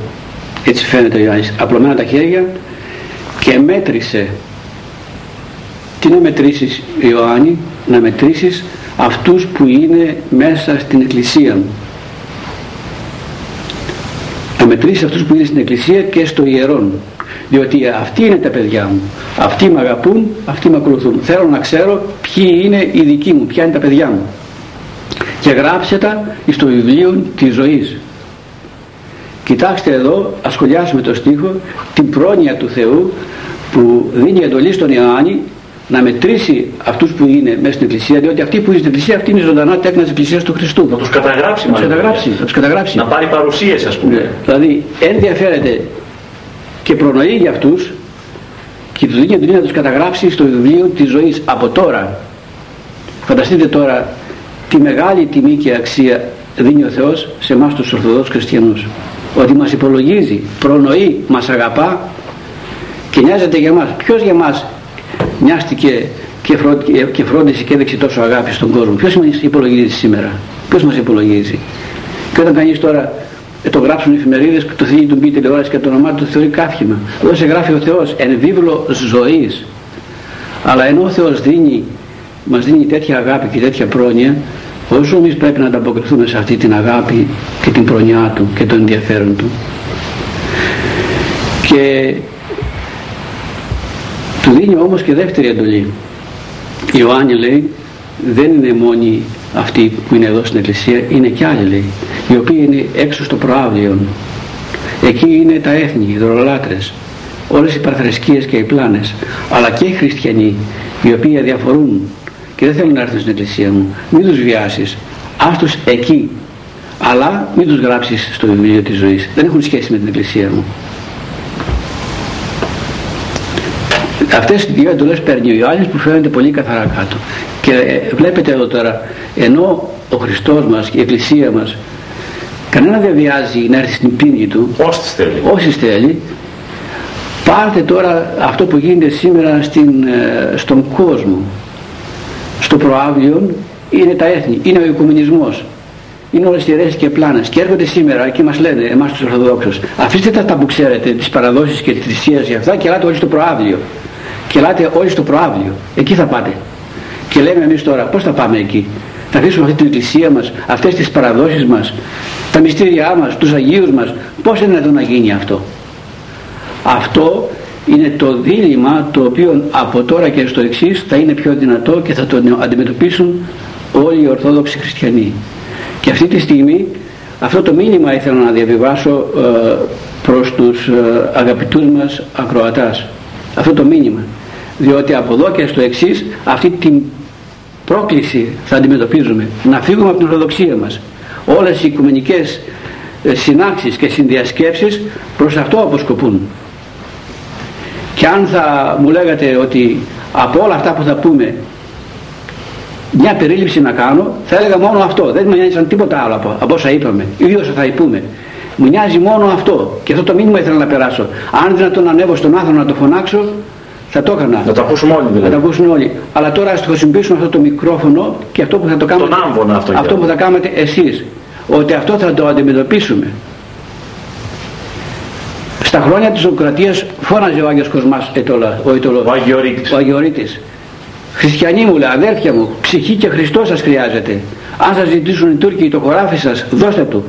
[SPEAKER 3] Έτσι φαίνεται ο Ιωάννης. Απλωμένα τα χέρια και μέτρησε. Τι να μετρήσεις Ιωάννη, να μετρήσεις αυτούς που είναι μέσα στην Εκκλησία μου. Να μετρήσει αυτούς που είναι στην Εκκλησία και στο ιερόν. διότι αυτοί είναι τα παιδιά μου αυτοί με αγαπούν, αυτοί με ακολουθούν θέλω να ξέρω ποιοι είναι οι δικοί μου ποια είναι τα παιδιά μου και γράψτε τα στο βιβλίο της ζωής κοιτάξτε εδώ ασχολιάσουμε το στίχο την πρόνοια του Θεού που δίνει εντολή στον Ιωάννη να μετρήσει αυτούς που είναι μέσα στην Εκκλησία, διότι αυτοί που είναι στην Εκκλησία αυτή είναι η ζωντανά τέκνα της Εκκλησίας του Χριστού.
[SPEAKER 4] Να τους καταγράψει,
[SPEAKER 3] να τους καταγράψει, να τους καταγράψει.
[SPEAKER 4] Να πάρει παρουσίες, ας πούμε. Ναι.
[SPEAKER 3] Δηλαδή, ενδιαφέρεται και προνοεί για αυτούς και τους δίνει εντολή να τους καταγράψει στο βιβλίο της ζωής από τώρα. Φανταστείτε τώρα τι μεγάλη τιμή και αξία δίνει ο Θεός σε εμάς τους Ορθοδόξους Χριστιανούς. Ότι μας υπολογίζει, προνοεί, μας αγαπά και νοιάζεται για μας. Ποιος για μας νοιάστηκε και, φρόντισε και έδειξε τόσο αγάπη στον κόσμο. Ποιος μας υπολογίζει σήμερα; Ποιος μας υπολογίζει; Και όταν κανείς τώρα ε, το γράψουν οι εφημερίδες το θέλει του μπει τηλεόραση και το όνομά του θεωρεί καύχημα. Εδώ σε γράφει ο Θεός εν βίβλο ζωής. Αλλά ενώ ο Θεός δίνει, μας δίνει τέτοια αγάπη και τέτοια πρόνοια όσο εμείς πρέπει να ανταποκριθούμε σε αυτή την αγάπη και την προνοιά του και τον ενδιαφέρον του. Και του δίνει όμως και δεύτερη εντολή. Η Ιωάννη λέει δεν είναι μόνοι αυτοί που είναι εδώ στην Εκκλησία, είναι κι άλλοι λέει, οι οποίοι είναι έξω στο προάβλιο. Εκεί είναι τα έθνη, οι δωρολάτρες, όλες οι παρθρεσκίες και οι πλάνες, αλλά και οι χριστιανοί, οι οποίοι αδιαφορούν και δεν θέλουν να έρθουν στην Εκκλησία μου. Μην τους βιάσεις, άστος εκεί, αλλά μην τους γράψεις στο βιβλίο της ζωής. Δεν έχουν σχέση με την Εκκλησία μου. Αυτές οι δύο εντολές παίρνει ο Ιωάννης που φαίνονται πολύ καθαρά κάτω. Και ε, βλέπετε εδώ τώρα, ενώ ο Χριστός μας και η Εκκλησία μας κανένα δεν βιάζει να έρθει στην πίνη του
[SPEAKER 4] όσοι θέλει,
[SPEAKER 3] όσοι θέλει πάρτε τώρα αυτό που γίνεται σήμερα στην, ε, στον κόσμο. Στο προάβλιο είναι τα έθνη, είναι ο οικουμενισμός είναι όλες οι και πλάνες. Και έρχονται σήμερα και μας λένε εμάς τους Ορθοδόξους αφήστε τα, τα που ξέρετε τις παραδόσεις και τις θυσίες για αυτά και ελάτε όλοι στο προάβλιο και ελάτε όλοι στο προάβλιο. Εκεί θα πάτε. Και λέμε εμείς τώρα πώς θα πάμε εκεί; Θα αφήσουμε αυτή την εκκλησία μας, αυτές τις παραδόσεις μας, τα μυστήριά μας, τους Αγίους μας. Πώς είναι εδώ να γίνει αυτό; Αυτό είναι το δίλημα το οποίο από τώρα και στο εξής θα είναι πιο δυνατό και θα το αντιμετωπίσουν όλοι οι Ορθόδοξοι Χριστιανοί. Και αυτή τη στιγμή αυτό το μήνυμα ήθελα να διαβιβάσω ε, προς τους ε, αγαπητούς μας ακροατάς. Αυτό το μήνυμα διότι από εδώ και στο εξής αυτή την πρόκληση θα αντιμετωπίζουμε. Να φύγουμε από την ορθοδοξία μας. Όλες οι οικουμενικές ε, συνάξεις και συνδιασκέψεις προς αυτό αποσκοπούν. Και αν θα μου λέγατε ότι από όλα αυτά που θα πούμε μια περίληψη να κάνω θα έλεγα μόνο αυτό. Δεν με νοιάζει τίποτα άλλο από, από όσα είπαμε ή όσα θα υπούμε. Μου νοιάζει μόνο αυτό. Και αυτό το μήνυμα ήθελα να περάσω. Αν δυνατόν ανέβω στον άνθρωπο να το φωνάξω θα το έκανα.
[SPEAKER 4] Να το ακούσουν όλοι δηλαδή.
[SPEAKER 3] Να το ακούσουν όλοι. Αλλά τώρα ας το χρησιμοποιήσουμε αυτό το μικρόφωνο και αυτό που θα το κάνουμε.
[SPEAKER 4] Τον άμβονα αυτό.
[SPEAKER 3] Αυτό που θα κάνετε εσείς. Ότι αυτό θα το αντιμετωπίσουμε. Στα χρόνια της Οκρατίας φώναζε ο Άγιος Κοσμάς ετωλα, ο, ετωλο,
[SPEAKER 4] ο Αγιορείτης.
[SPEAKER 3] Ο Αγιορείτης. Χριστιανοί μου λέει, αδέρφια μου, ψυχή και Χριστός σας χρειάζεται. Αν σας ζητήσουν οι Τούρκοι το χωράφι σας, δώστε του.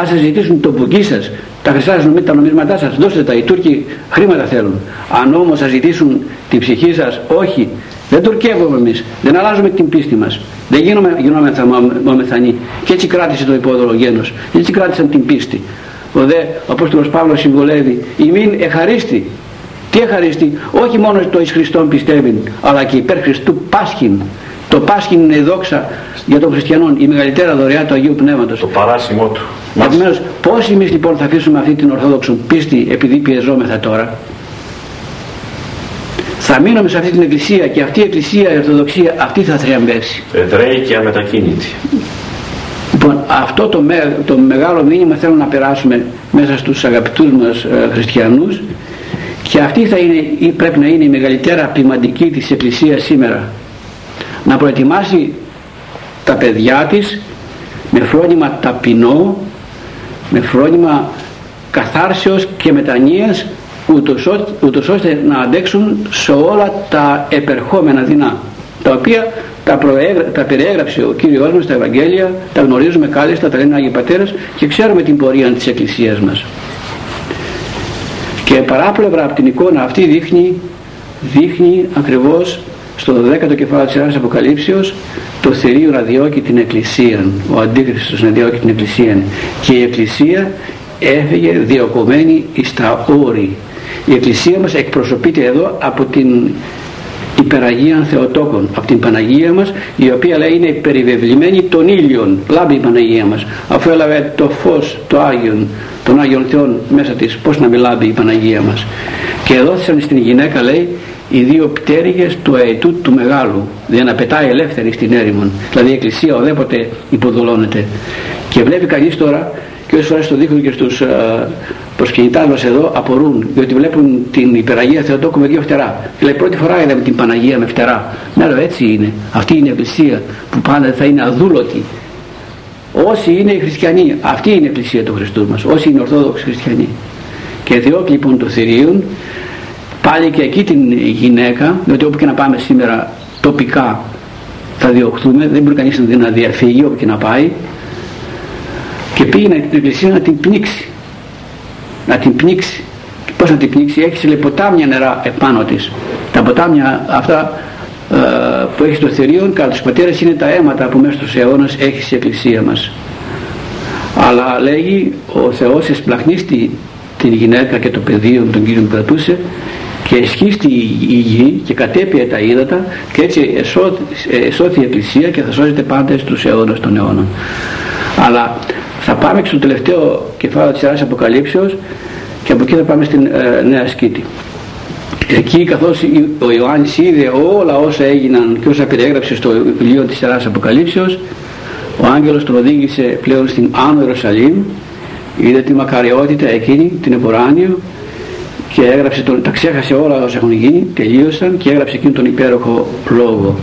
[SPEAKER 3] Αν σας ζητήσουν το μπουκί σας, τα χρυσά σας τα νομίσματά σας, δώστε τα. Οι Τούρκοι χρήματα θέλουν. Αν όμως σας ζητήσουν την ψυχή σας, όχι. Δεν τουρκεύουμε εμείς. Δεν αλλάζουμε την πίστη μας. Δεν γίνομαι, γινόμεθα μαμεθανοί. Και έτσι κράτησε το υπόδολο γένος. Και έτσι κράτησαν την πίστη. Ο δε ο Απόστολος Παύλος συμβολεύει. Ημίν εχαρίστη. Τι εχαρίστη; Όχι μόνο το εις Χριστόν πιστεύει, αλλά και υπέρ Χριστού πάσχην. Το πάσχην είναι η δόξα για τον χριστιανό, η μεγαλύτερα δωρεά του Αγίου Πνεύματος.
[SPEAKER 4] Το παράσημο του.
[SPEAKER 3] Επομένως, πώς εμείς λοιπόν θα αφήσουμε αυτή την Ορθόδοξο πίστη επειδή πιεζόμεθα τώρα; Θα μείνουμε σε αυτή την εκκλησία και αυτή η εκκλησία, η Ορθοδοξία, αυτή θα θριαμβεύσει.
[SPEAKER 4] Εδραίη και αμετακίνητη.
[SPEAKER 3] Λοιπόν, αυτό το, το μεγάλο μήνυμα θέλω να περάσουμε μέσα στους αγαπητούς μας ε, χριστιανούς και αυτή θα είναι, ή πρέπει να είναι η μεγαλύτερα ποιηματική της Εκκλησίας σήμερα. Να προετοιμάσει τα παιδιά της με φρόνημα ταπεινό, με φρόνημα καθάρσεως και μετανοίας ούτως, ώστε να αντέξουν σε όλα τα επερχόμενα δεινά τα οποία τα, τα περιέγραψε ο Κύριος μας στα Ευαγγέλια τα γνωρίζουμε κάλλιστα, τα λένε Άγιοι Πατέρες και ξέρουμε την πορεία της Εκκλησίας μας. Και και παράπλευρα από την εικόνα αυτή δείχνει, δείχνει ακριβώς στο 12ο κεφάλαιο της Ιεράς Αποκαλύψεως το θηρίο να διώκει την Εκκλησία. Ο Αντίχριστος να διώκει την Εκκλησία. Και η Εκκλησία έφυγε διωκωμένη εις τα όρη. Η Εκκλησία μας εκπροσωπείται εδώ από την υπεραγία Θεοτόκων από την Παναγία μας η οποία λέει είναι περιβεβλημένη των ήλιων. Λάμπει η Παναγία μας αφού έλαβε το φως το Άγιον των Άγιων Θεών μέσα της. Πως να μιλάμπει η Παναγία μας. Και δόθησαν στην γυναίκα λέει οι δύο πτέρυγες του αετού του μεγάλου για να πετάει ελεύθερη στην έρημον δηλαδή η εκκλησία οδέποτε υποδολώνεται. Και βλέπει κανείς τώρα και όσες φορές το δείχνουν και στους α, προσκυνητάς μας εδώ απορούν διότι βλέπουν την υπεραγία Θεοτόκου με δύο φτερά. Δηλαδή πρώτη φορά είδαμε την Παναγία με φτερά ναι λέω έτσι είναι. Αυτή είναι η εκκλησία που πάντα θα είναι αδούλωτη όσοι είναι οι χριστιανοί αυτή είναι η εκκλησία του Χριστού μας. Όσοι είναι ορθόδοξοι χριστιανοί. Και διώκει λοιπόν το θηρίον πάλι και εκεί την γυναίκα διότι όπου και να πάμε σήμερα τοπικά θα διωχθούμε δεν μπορεί κανείς να διαφύγει όπου και να πάει. Και πήγαινε την εκκλησία να την πνίξει. Να την πνίξει. Και πώς να την πνίξει; Έχει λέει ποτάμια νερά επάνω της. Τα ποτάμια αυτά ε, που έχει στο θηρίον κατά τους πατέρες είναι τα αίματα που μέσα στους αιώνας έχει στην εκκλησία μας. Αλλά λέγει ο Θεός εσπλαχνίστη την γυναίκα και το πεδίο τον Κύριο που κρατούσε και εσχίστη η γη και κατέπιε τα ύδατα και έτσι εσώθη η Εκκλησία και θα σώζεται πάντα στους αιώνας των αιώνων. Αλλά θα πάμε και στο τελευταίο κεφάλαιο της Ιεράς Αποκαλύψεως και από εκεί θα πάμε στην ε, Νέα Σκήτη. Εκεί καθώς ο Ιωάννης είδε όλα όσα έγιναν και όσα περιέγραψε στο βιβλίο της Ιεράς Αποκαλύψεως ο άγγελος τον οδήγησε πλέον στην Άνω Ιερουσαλήμ είδε τη μακαριότητα εκείνη, την εποράνιο και έγραψε τον, τα ξέχασε όλα όσα έχουν γίνει, τελείωσαν και έγραψε εκείνον τον υπέροχο λόγο.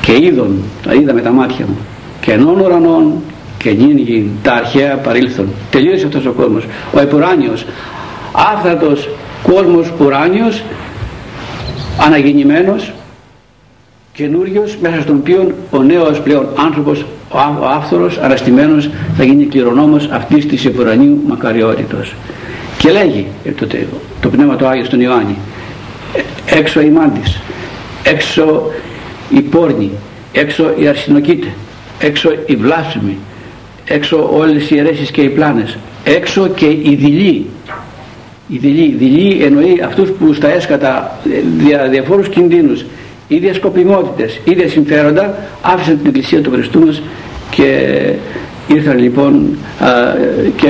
[SPEAKER 3] Και είδον, τα είδα με τα μάτια μου, και ενών ουρανών και νυν τα αρχαία παρήλθον. Τελείωσε αυτός ο κόσμος. Ο επουράνιος, άφθατος κόσμος ουράνιος, αναγεννημένος, καινούριος μέσα στον οποίο ο νέος πλέον άνθρωπος, ο άφθορος, αναστημένος θα γίνει κληρονόμος αυτής της επουρανίου μακαριότητος. Και λέγει ε, το, το Πνεύμα του Άγιο στον Ιωάννη ε, έξω η μάντης, έξω η πόρνη, έξω η αρσινοκήτε, έξω η βλάσφημη, έξω όλες οι αιρέσεις και οι πλάνες, έξω και η δειλή. Η δειλή, δειλή εννοεί αυτούς που στα έσκατα ε, δια διαφόρους κινδύνους, ίδιες σκοπιμότητες, ίδια συμφέροντα άφησαν την Εκκλησία του Χριστού μας και Ήρθαν λοιπόν α, και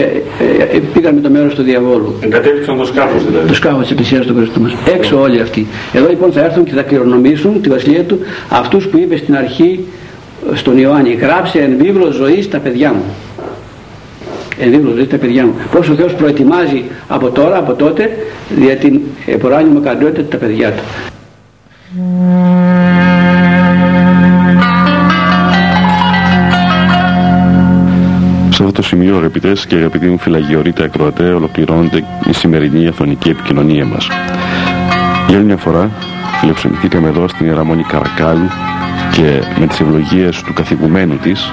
[SPEAKER 3] ε, πήγαν με το μέρος του διαβόλου.
[SPEAKER 4] Εγκατέλειψαν το σκάφος δηλαδή.
[SPEAKER 3] Το σκάφος της Εκκλησίας του Χριστού μας. Έξω όλοι αυτοί. Εδώ λοιπόν θα έρθουν και θα κληρονομήσουν τη βασιλεία του αυτούς που είπε στην αρχή στον Ιωάννη γράψε εν βίβλο ζωής τα παιδιά μου. Εν βίβλο ζωής τα παιδιά μου. Πώς ο Θεός προετοιμάζει από τώρα, από τότε για την εποράνιμη μακαριότητα τα παιδιά του.
[SPEAKER 2] Σημείο, αγαπητές και αγαπητοί μου φυλαγιορείτε ακροατέ, ολοκληρώνεται η σημερινή αθωνική επικοινωνία μας. Για άλλη μια φορά, φιλοξενηθήκαμε εδώ στην Ιεραμόνη Καρακάλου και με τις ευλογίες του καθηγουμένου της,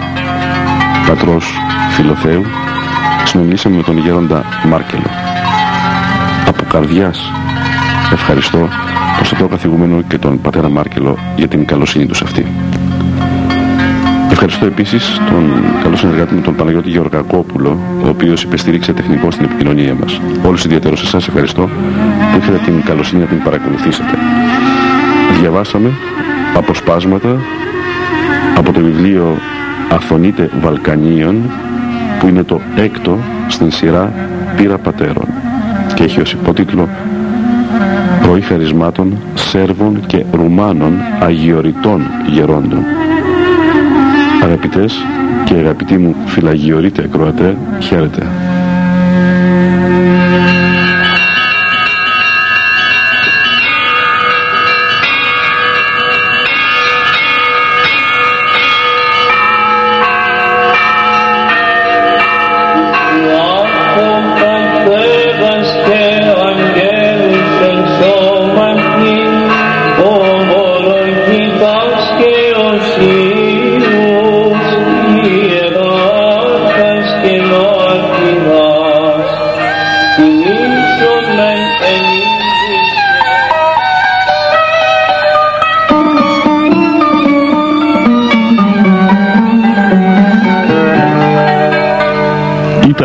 [SPEAKER 2] πατρός Φιλοθέου, συνομιλήσαμε με τον γέροντα Μάρκελο. Από καρδιάς ευχαριστώ προς το καθηγουμένο και τον πατέρα Μάρκελο για την καλοσύνη τους αυτή. Ευχαριστώ επίσης τον καλό συνεργάτη μου, τον Παναγιώτη Γεωργακόπουλο, ο οποίος υπεστήριξε τεχνικό στην επικοινωνία μας. Όλους ιδιαίτερως εσά ευχαριστώ που είχατε την καλοσύνη να την παρακολουθήσετε. Διαβάσαμε αποσπάσματα από το βιβλίο Αθωνείτε Βαλκανίων που είναι το έκτο στην σειρά Πύρα Πατέρων και έχει ως υπότιτλο Ροή χαρισμάτων Σέρβων και Ρουμάνων Αγιοριτών Γερόντων Αγαπητές και αγαπητοί μου φυλαγιορείτε ακροατέ, χαίρετε.